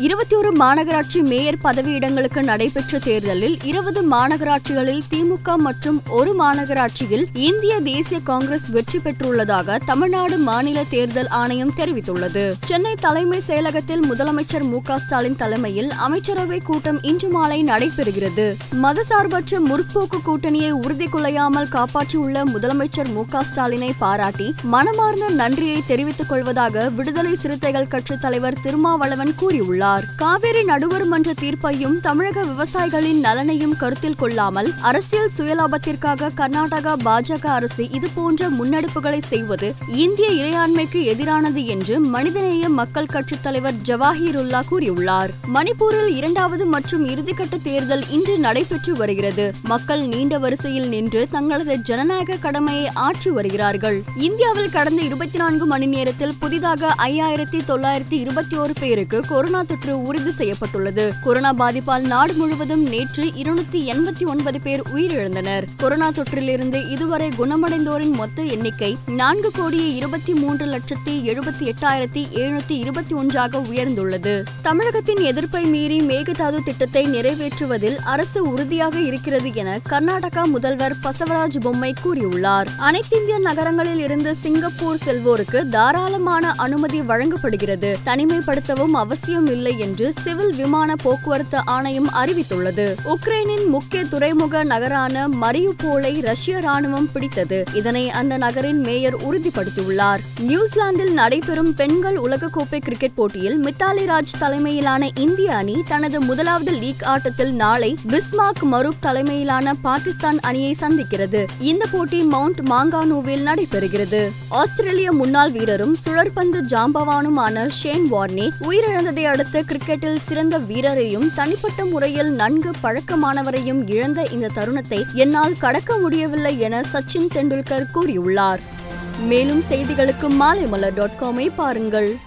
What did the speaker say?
இருபத்தி ஒரு மாநகராட்சி மேயர் பதவியிடங்களுக்கு நடைபெற்ற தேர்தலில் இருபது மாநகராட்சிகளில் திமுக மற்றும் ஒரு மாநகராட்சியில் இந்திய தேசிய காங்கிரஸ் வெற்றி பெற்றுள்ளதாக தமிழ்நாடு மாநில தேர்தல் ஆணையம் தெரிவித்துள்ளது. சென்னை தலைமை செயலகத்தில் முதலமைச்சர் மு ஸ்டாலின் தலைமையில் அமைச்சரவை கூட்டம் இன்று மாலை நடைபெறுகிறது. மதசார்பற்ற முற்போக்கு கூட்டணியை உறுதி கொள்ளையாமல் காப்பாற்றியுள்ள முதலமைச்சர் மு ஸ்டாலினை பாராட்டி மனமார்ந்த நன்றியை தெரிவித்துக் கொள்வதாக விடுதலை சிறுத்தைகள் கட்சித் தலைவர் திருமாவளவன் கூறியுள்ளார். கூறியுள்ளார். காவிரி நடுவர் மன்ற தீர்ப்பையும் தமிழக விவசாயிகளின் நலனையும் கருத்தில் கொள்ளாமல் அரசியல் சுயலாபத்திற்காக கர்நாடகா பாஜக அரசு இதுபோன்ற முன்னெடுப்புகளை செய்வது இந்திய இறையாண்மைக்கு எதிரானது என்று மனிதநேய மக்கள் கட்சித் தலைவர் ஜவாஹிருல்லா கூறியுள்ளார். மணிப்பூரில் இரண்டாவது மற்றும் இறுதிக்கட்ட தேர்தல் இன்று நடைபெற்று வருகிறது. மக்கள் நீண்ட வரிசையில் நின்று தங்களது ஜனநாயக கடமையை ஆற்றி வருகிறார்கள். இந்தியாவில் கடந்த இருபத்தி நான்கு மணி நேரத்தில் புதிதாக ஐயாயிரத்தி தொள்ளாயிரத்தி இருபத்தி ஓரு பேருக்கு கொரோனா தொற்று உறுதி செய்யப்பட்டுள்ளது. கொரோனா பாதிப்பால் நாடு முழுவதும் நேற்று இருநூத்தி எண்பத்தி ஒன்பது பேர் உயிரிழந்தனர். கொரோனா தொற்றிலிருந்து இதுவரை குணமடைந்தோரின் மொத்த எண்ணிக்கை நான்கு கோடியே இருபத்தி மூன்று லட்சத்தி எழுபத்தி எட்டாயிரத்தி எழுநூத்தி இருபத்தி ஒன்றாக உயர்ந்துள்ளது. தமிழகத்தின் எதிர்ப்பை மீறி மேகதாது திட்டத்தை நிறைவேற்றுவதில் அரசு உறுதியாக இருக்கிறது என கர்நாடகா முதல்வர் பசவராஜ் பொம்மை கூறியுள்ளார். அனைத்திந்திய நகரங்களில் இருந்து சிங்கப்பூர் செல்வோருக்கு தாராளமான அனுமதி வழங்கப்படுகிறது. தனிமைப்படுத்தவும் அவசியம் இல்லை என்று சிவில் விமான போக்குவரத்து ஆணையம் அறிவித்துள்ளது. உக்ரைனின் முக்கிய துறைமுக நகரான மரியுபோலை ரஷ்ய ராணுவம் பிடித்தது. இதனை அந்த நகரின் மேயர் உறுதிப்படுத்தியுள்ளார். நியூசிலாந்தில் நடைபெறும் பெண்கள் உலகக்கோப்பை கிரிக்கெட் போட்டியில் மித்தாலி ராஜ் தலைமையிலான இந்திய அணி தனது முதலாவது லீக் ஆட்டத்தில் நாளை பிஸ்மார்க் மருப் தலைமையிலான பாகிஸ்தான் அணியை சந்திக்கிறது. இந்த போட்டி மவுண்ட் மாங்கானுவில் நடைபெறுகிறது. ஆஸ்திரேலிய முன்னாள் வீரரும் சுழற்பந்து ஜாம்பவானுமான ஷேன் வார்னே உயிரிழந்ததை அடுத்து கிரிக்கெட்டில் சிறந்த வீரரையும் தனிப்பட்ட முறையில் நன்கு பழக்கமானவரையும் இழந்த இந்த தருணத்தை என்னால் கடக்க முடியவில்லை என சச்சின் டெண்டுல்கர் கூறியுள்ளார். மேலும் செய்திகளுக்கு மாலைமலர் டாட் காமை பாருங்கள்.